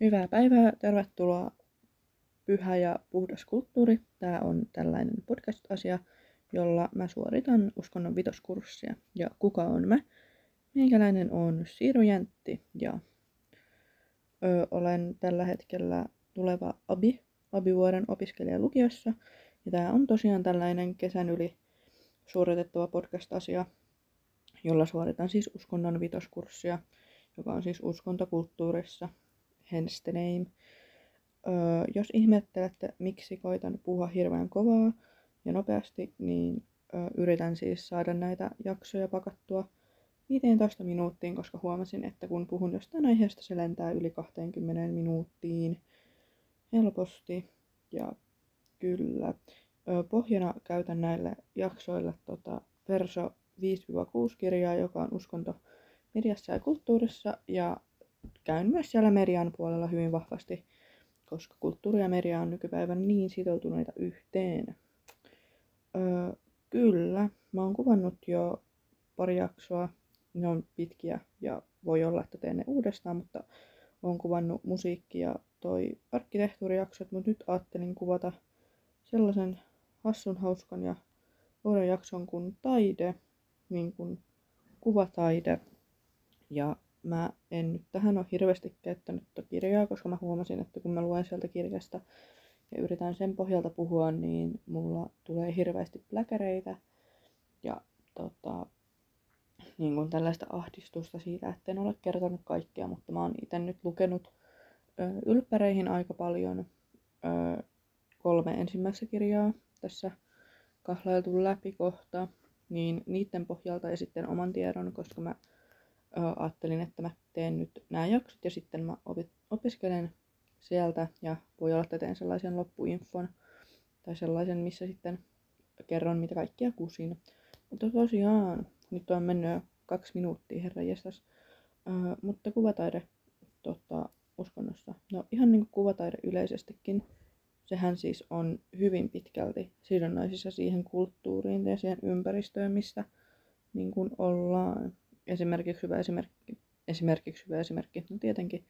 Hyvää päivää, tervetuloa Pyhä ja puhdas kulttuuri. Tämä on tällainen podcast-asia, jolla mä suoritan uskonnon vitoskurssia. Ja kuka on mä? Meikäläinen on Siiru Jäntti ja ö, olen tällä hetkellä tuleva abi, abivuoden opiskelija lukiossa. Ja tämä on tosiaan tällainen kesän yli suoritettava podcast-asia, jolla suoritan siis uskonnon vitoskurssia, joka on siis uskontokulttuurissa hence the name. Öö, jos ihmettelette, miksi koitan puhua hirveän kovaa ja nopeasti, niin öö, yritän siis saada näitä jaksoja pakattua 15 minuuttiin, koska huomasin, että kun puhun jostain aiheesta, se lentää yli 20 minuuttiin helposti. Ja kyllä, öö, pohjana käytän näille jaksoille tota Verso 5-6 kirjaa, joka on uskonto mediassa ja kulttuurissa, ja käyn myös siellä median puolella hyvin vahvasti, koska kulttuuri ja media on nykypäivänä niin sitoutuneita yhteen. Öö, kyllä, mä oon kuvannut jo pari jaksoa. Ne on pitkiä ja voi olla, että teen ne uudestaan, mutta oon kuvannut musiikkia toi arkkitehtuurijaksot, mutta nyt ajattelin kuvata sellaisen hassun hauskan ja uuden jakson kuin taide, niin kuin kuvataide. Ja mä en nyt tähän ole hirveästi käyttänyt tuota kirjaa, koska mä huomasin, että kun mä luen sieltä kirjasta ja yritän sen pohjalta puhua, niin mulla tulee hirveästi pläkäreitä ja tota, niin kuin tällaista ahdistusta siitä, että en ole kertonut kaikkea, mutta mä oon itse nyt lukenut ö, ylppäreihin aika paljon ö, kolme ensimmäistä kirjaa tässä kahlailtu läpi kohta, niin niiden pohjalta ja sitten oman tiedon, koska mä ajattelin, että mä teen nyt nämä jaksot ja sitten mä opiskelen sieltä ja voi olla, että teen sellaisen loppuinfon tai sellaisen, missä sitten kerron, mitä kaikkia kusin. Mutta tosiaan, nyt on mennyt kaksi minuuttia, herra jestas. Uh, mutta kuvataide tota, uskonnossa. No ihan niin kuin kuvataide yleisestikin, sehän siis on hyvin pitkälti sidonnaisissa siihen kulttuuriin ja siihen ympäristöön, missä niin kuin ollaan esimerkiksi hyvä esimerkki, esimerkiksi hyvä esimerkki, no tietenkin,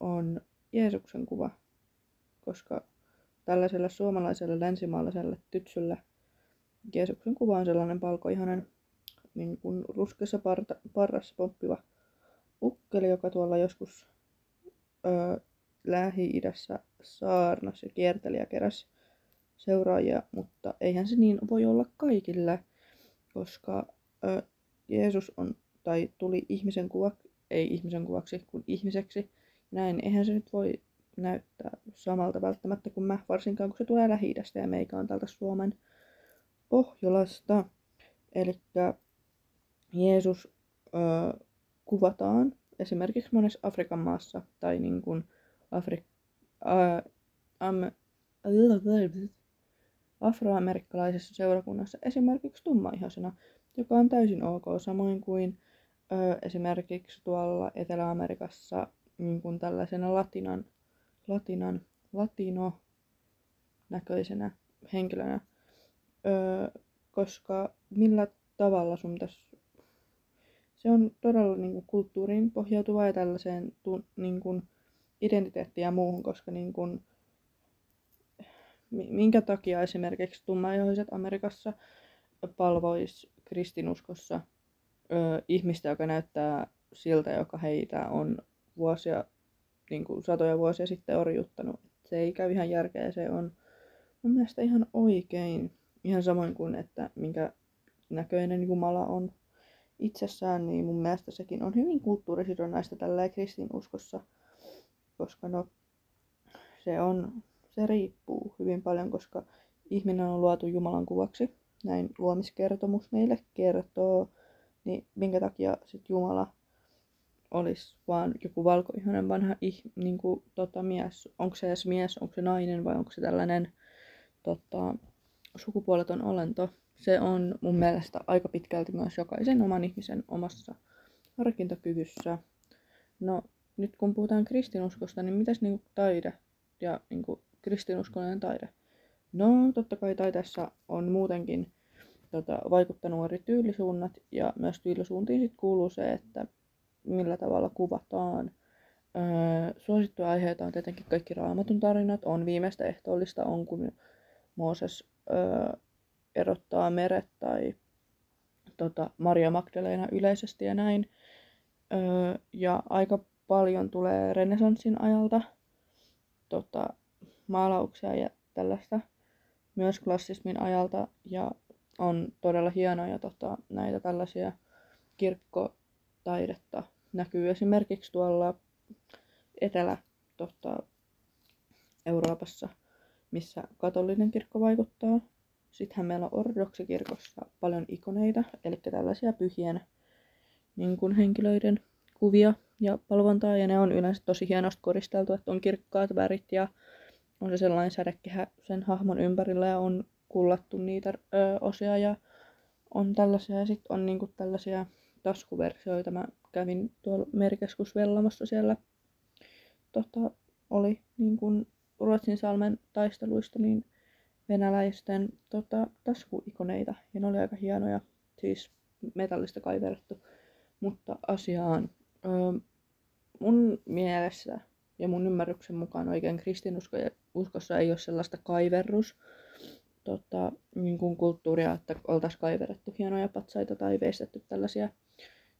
on Jeesuksen kuva, koska tällaiselle suomalaiselle länsimaalaiselle tytsylle Jeesuksen kuva on sellainen palkoihanen niin kuin ruskeassa parta, parrassa pomppiva ukkeli, joka tuolla joskus ö, Lähi-idässä saarnas ja kierteli ja keräsi seuraajia, mutta eihän se niin voi olla kaikille, koska Jeesus on, tai tuli ihmisen kuva, ei ihmisen kuvaksi, kuin ihmiseksi. Näin, eihän se nyt voi näyttää samalta välttämättä kuin mä, varsinkaan kun se tulee lähi ja meikä on täältä Suomen Pohjolasta. Eli Jeesus ö, kuvataan esimerkiksi monessa Afrikan maassa tai niin kuin Afri- ä, am, afroamerikkalaisessa seurakunnassa esimerkiksi tummaihoisena joka on täysin ok, samoin kuin ö, esimerkiksi tuolla Etelä-Amerikassa niin kuin tällaisena latinan, latinan, latino näköisenä henkilönä, ö, koska millä tavalla sun tässä se on todella niin kuin, kulttuuriin pohjautuva ja tällaiseen niin kuin, identiteettiin ja muuhun, koska niin kuin, minkä takia esimerkiksi tummaihoiset Amerikassa palvois kristinuskossa ö, ihmistä, joka näyttää siltä, joka heitä on vuosia, niin kuin satoja vuosia sitten orjuttanut. Se ei käy ihan järkeä ja se on mun mielestä ihan oikein. Ihan samoin kuin, että minkä näköinen Jumala on itsessään, niin mun mielestä sekin on hyvin kulttuurisidonnaista tällä kristinuskossa, koska no, se, on, se riippuu hyvin paljon, koska ihminen on luotu Jumalan kuvaksi näin luomiskertomus meille kertoo, niin minkä takia sitten Jumala olisi vaan joku valkoihainen vanha ih, niin kuin, tota, mies. Onko se edes mies, onko se nainen vai onko se tällainen tota, sukupuoleton olento. Se on mun mielestä aika pitkälti myös jokaisen oman ihmisen omassa harkintakyvyssä. No nyt kun puhutaan kristinuskosta, niin mitäs niinku taide ja niinku kristinuskollinen taide? No, totta kai taiteessa on muutenkin tota, vaikuttanut eri tyylisuunnat ja myös tyylisuuntiin sit kuuluu se, että millä tavalla kuvataan. Öö, suosittuja aiheita on tietenkin kaikki raamatun tarinat. On viimeistä ehtoollista, on kun Mooses öö, erottaa meret tai tota, Maria Magdalena yleisesti ja näin. Öö, ja aika paljon tulee renesanssin ajalta tota, maalauksia ja tällaista myös klassismin ajalta ja on todella hienoja tota, näitä tällaisia kirkkotaidetta. Näkyy esimerkiksi tuolla Etelä tota, Euroopassa, missä katolinen kirkko vaikuttaa. Sittenhän meillä on ortodoksikirkossa paljon ikoneita, eli tällaisia pyhien niin kuin henkilöiden kuvia ja palvontaa, ja ne on yleensä tosi hienosti koristeltu, että on kirkkaat värit ja on se sellainen sädekehä sen hahmon ympärillä ja on kullattu niitä ö, osia ja on tällaisia ja sitten on niinku tällaisia taskuversioita. Mä kävin tuolla merikeskus Vellamassa siellä tota, oli niin kuin Ruotsin salmen taisteluista niin venäläisten tota, taskuikoneita ja ne oli aika hienoja, siis metallista kaiverrettu. Mutta asiaan, öö, mun mielessä ja mun ymmärryksen mukaan oikein kristinuskossa ei ole sellaista kaiverrus tota, niin kuin kulttuuria, että oltaisiin kaiverettu hienoja patsaita tai veistetty tällaisia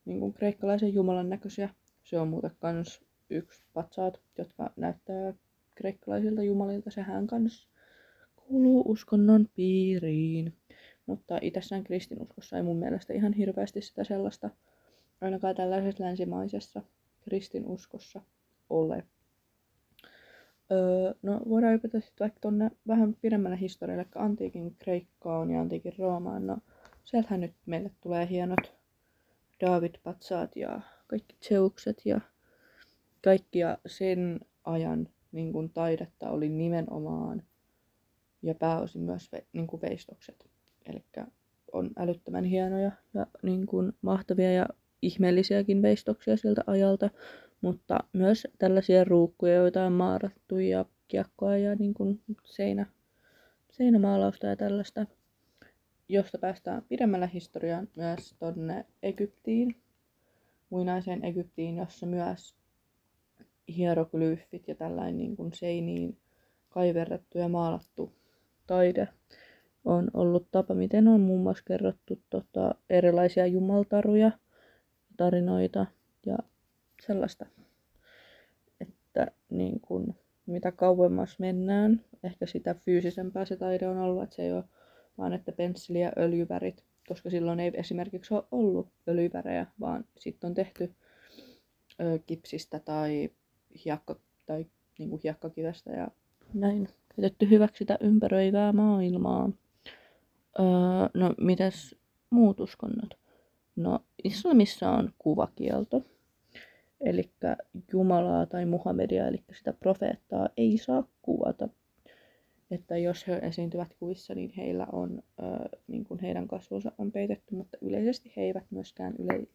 niin kuin kreikkalaisen jumalan näköisiä. Se on muuten kans yksi patsaat, jotka näyttää kreikkalaisilta jumalilta. Sehän kans kuuluu uskonnon piiriin. Mutta itsessään kristinuskossa ei mun mielestä ihan hirveästi sitä sellaista, ainakaan tällaisessa länsimaisessa kristinuskossa ole. Öö, no voidaan hypätä sitten vaikka tuonne vähän pidemmälle historialle, eli antiikin Kreikkaan ja antiikin Roomaan. No sieltähän nyt meille tulee hienot David-patsaat ja kaikki Zeukset ja kaikkia sen ajan niin kuin taidetta oli nimenomaan ja pääosin myös ve, niin kuin veistokset. Eli on älyttömän hienoja ja niin kuin mahtavia ja ihmeellisiäkin veistoksia siltä ajalta, mutta myös tällaisia ruukkuja, joita on maarattu ja kiekkoa ja niin kuin seinä, seinämaalausta ja tällaista, josta päästään pidemmällä historiaan myös tonne Egyptiin, muinaiseen Egyptiin, jossa myös hieroglyfit ja tällainen niin kuin seiniin kaiverrettu ja maalattu taide on ollut tapa, miten on muun muassa kerrottu tota, erilaisia jumaltaruja, tarinoita sellaista. Että niin kun, mitä kauemmas mennään, ehkä sitä fyysisempää se taide on ollut, että se ei ole vaan että pensseli ja öljyvärit, koska silloin ei esimerkiksi ole ollut öljyvärejä, vaan sitten on tehty ö, kipsistä tai hiekka, tai niin kuin hiekkakivestä ja näin käytetty hyväksi sitä ympäröivää maailmaa. Öö, no, mitäs muut uskonnot? No, islamissa on kuvakielto. Eli Jumalaa tai Muhammedia, eli sitä profeettaa, ei saa kuvata. Että jos he esiintyvät kuvissa, niin heillä on, ö, niin kuin heidän kasvonsa on peitetty, mutta yleisesti he eivät myöskään yle,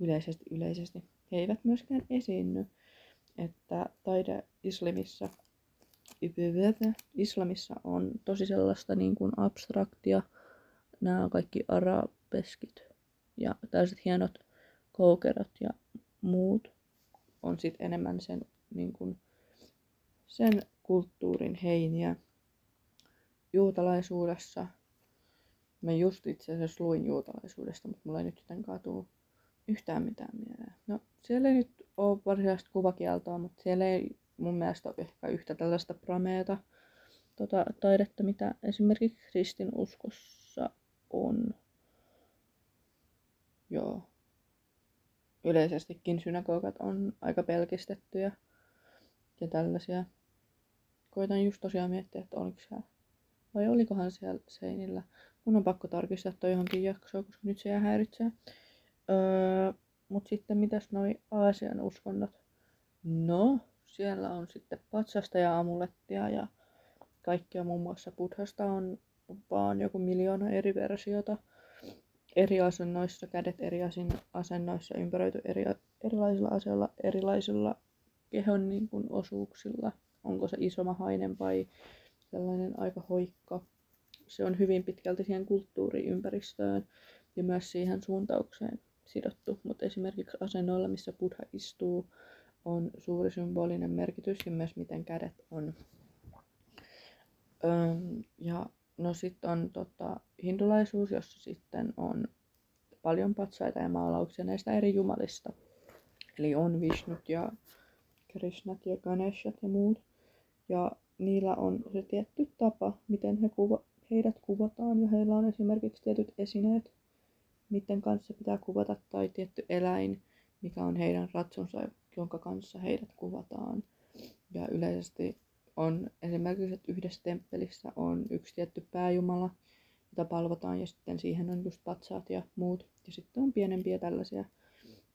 yleisesti, yleisesti, he eivät myöskään esiinny että taide islamissa, islamissa on tosi sellaista niin kuin abstraktia, nämä kaikki arabeskit ja tällaiset hienot koukerot ja muut on sitten enemmän sen, niin kuin, sen kulttuurin heiniä. Juutalaisuudessa, mä just itse asiassa luin juutalaisuudesta, mutta mulla ei nyt jotenkaan tuu yhtään mitään mieleen. No, siellä ei nyt ole varsinaista kuvakieltoa, mutta siellä ei mun mielestä ole ehkä yhtä tällaista prameeta tota, taidetta, mitä esimerkiksi kristinuskossa on. Joo. Yleisestikin synagogat on aika pelkistettyjä ja tällaisia. Koitan just tosiaan miettiä, että oliko siellä vai olikohan siellä seinillä. Mun on pakko tarkistaa toi johonkin jaksoon, koska nyt se jää häiritsee. Öö, Mutta sitten mitäs noi Aasian uskonnot? No, siellä on sitten patsasta ja amulettia ja kaikkia muun muassa Buddhasta on vaan joku miljoona eri versiota eri asennoissa, kädet eri asennoissa, ympäröity eri, erilaisilla aseilla, erilaisilla kehon niin kuin, osuuksilla. Onko se isomahainen vai sellainen aika hoikka. Se on hyvin pitkälti siihen kulttuuriympäristöön ja myös siihen suuntaukseen sidottu, mutta esimerkiksi asennoilla, missä Buddha istuu, on suuri symbolinen merkitys ja myös miten kädet on. Öö, ja no sitten on tota, hindulaisuus, jossa sitten on paljon patsaita ja maalauksia näistä eri jumalista. Eli on Vishnut ja Krishnat ja Ganeshat ja muut. Ja niillä on se tietty tapa, miten he kuva- heidät kuvataan. Ja heillä on esimerkiksi tietyt esineet, miten kanssa pitää kuvata, tai tietty eläin, mikä on heidän ratsonsa, jonka kanssa heidät kuvataan. Ja yleisesti on esimerkiksi, että yhdessä temppelissä on yksi tietty pääjumala, jota palvotaan, ja sitten siihen on just patsaat ja muut. Ja sitten on pienempiä tällaisia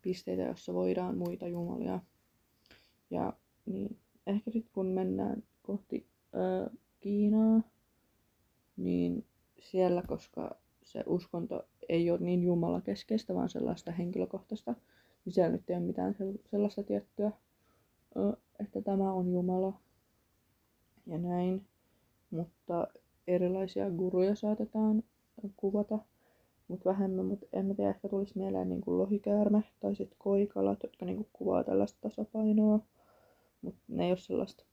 pisteitä, joissa voidaan muita jumalia. Ja niin, ehkä sitten kun mennään kohti ö, Kiinaa, niin siellä, koska se uskonto ei ole niin jumalakeskeistä, vaan sellaista henkilökohtaista, niin siellä nyt ei ole mitään sellaista tiettyä, että tämä on Jumala ja näin. Mutta erilaisia guruja saatetaan kuvata, mutta vähemmän, mutta en mä tiedä, ehkä tulisi mieleen niin lohikäärme tai sitten koikalat, jotka niin kuvaa tällaista tasapainoa, mutta ne ei ole sellaista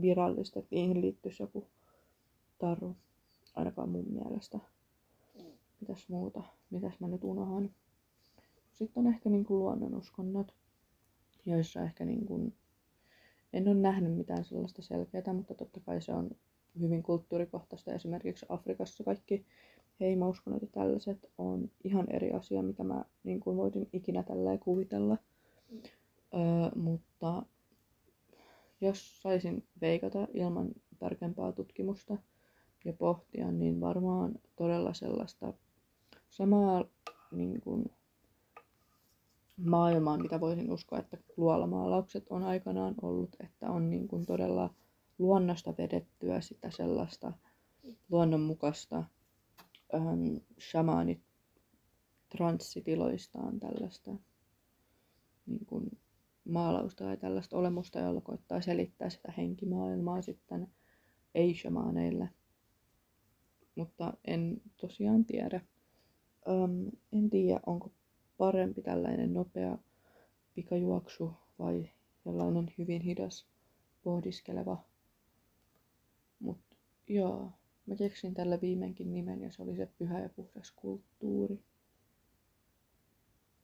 virallista, että niihin liittyisi joku taru, ainakaan mun mielestä. Mitäs muuta? Mitäs mä nyt unohan? Sitten on ehkä niin luonnonuskonnot, joissa ehkä niin en ole nähnyt mitään sellaista selkeää, mutta totta kai se on hyvin kulttuurikohtaista. Esimerkiksi Afrikassa kaikki heimauskonnot ja tällaiset on ihan eri asia, mitä mä niin kuin voisin ikinä tällä kuvitella. Öö, mutta jos saisin veikata ilman tarkempaa tutkimusta ja pohtia, niin varmaan todella sellaista samaa niin kuin, maailmaa, mitä voisin uskoa, että luolamaalaukset on aikanaan ollut, että on niin kuin todella luonnosta vedettyä sitä sellaista luonnonmukaista ähm, shamaanit transsitiloistaan tällaista niin kuin maalausta tai tällaista olemusta, jolla koittaa selittää sitä henkimaailmaa sitten ei-shamaaneille. Mutta en tosiaan tiedä. Öm, en tiedä, onko parempi tällainen nopea pikajuoksu vai sellainen hyvin hidas pohdiskeleva. Mutta joo, mä keksin tällä viimeinkin nimen ja se oli se pyhä ja puhdas kulttuuri.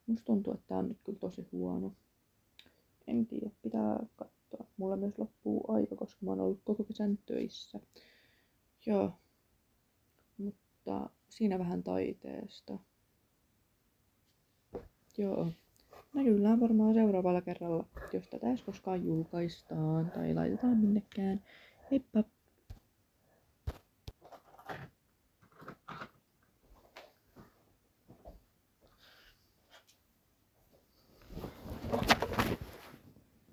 Musta tuntuu, että tää on nyt kyllä tosi huono. En tiedä, pitää katsoa. Mulla myös loppuu aika, koska mä oon ollut koko kesän töissä. Joo, mutta siinä vähän taiteesta. Joo. Näkyllään varmaan seuraavalla kerralla, jos tätä edes koskaan julkaistaan tai laitetaan minnekään. Heippa!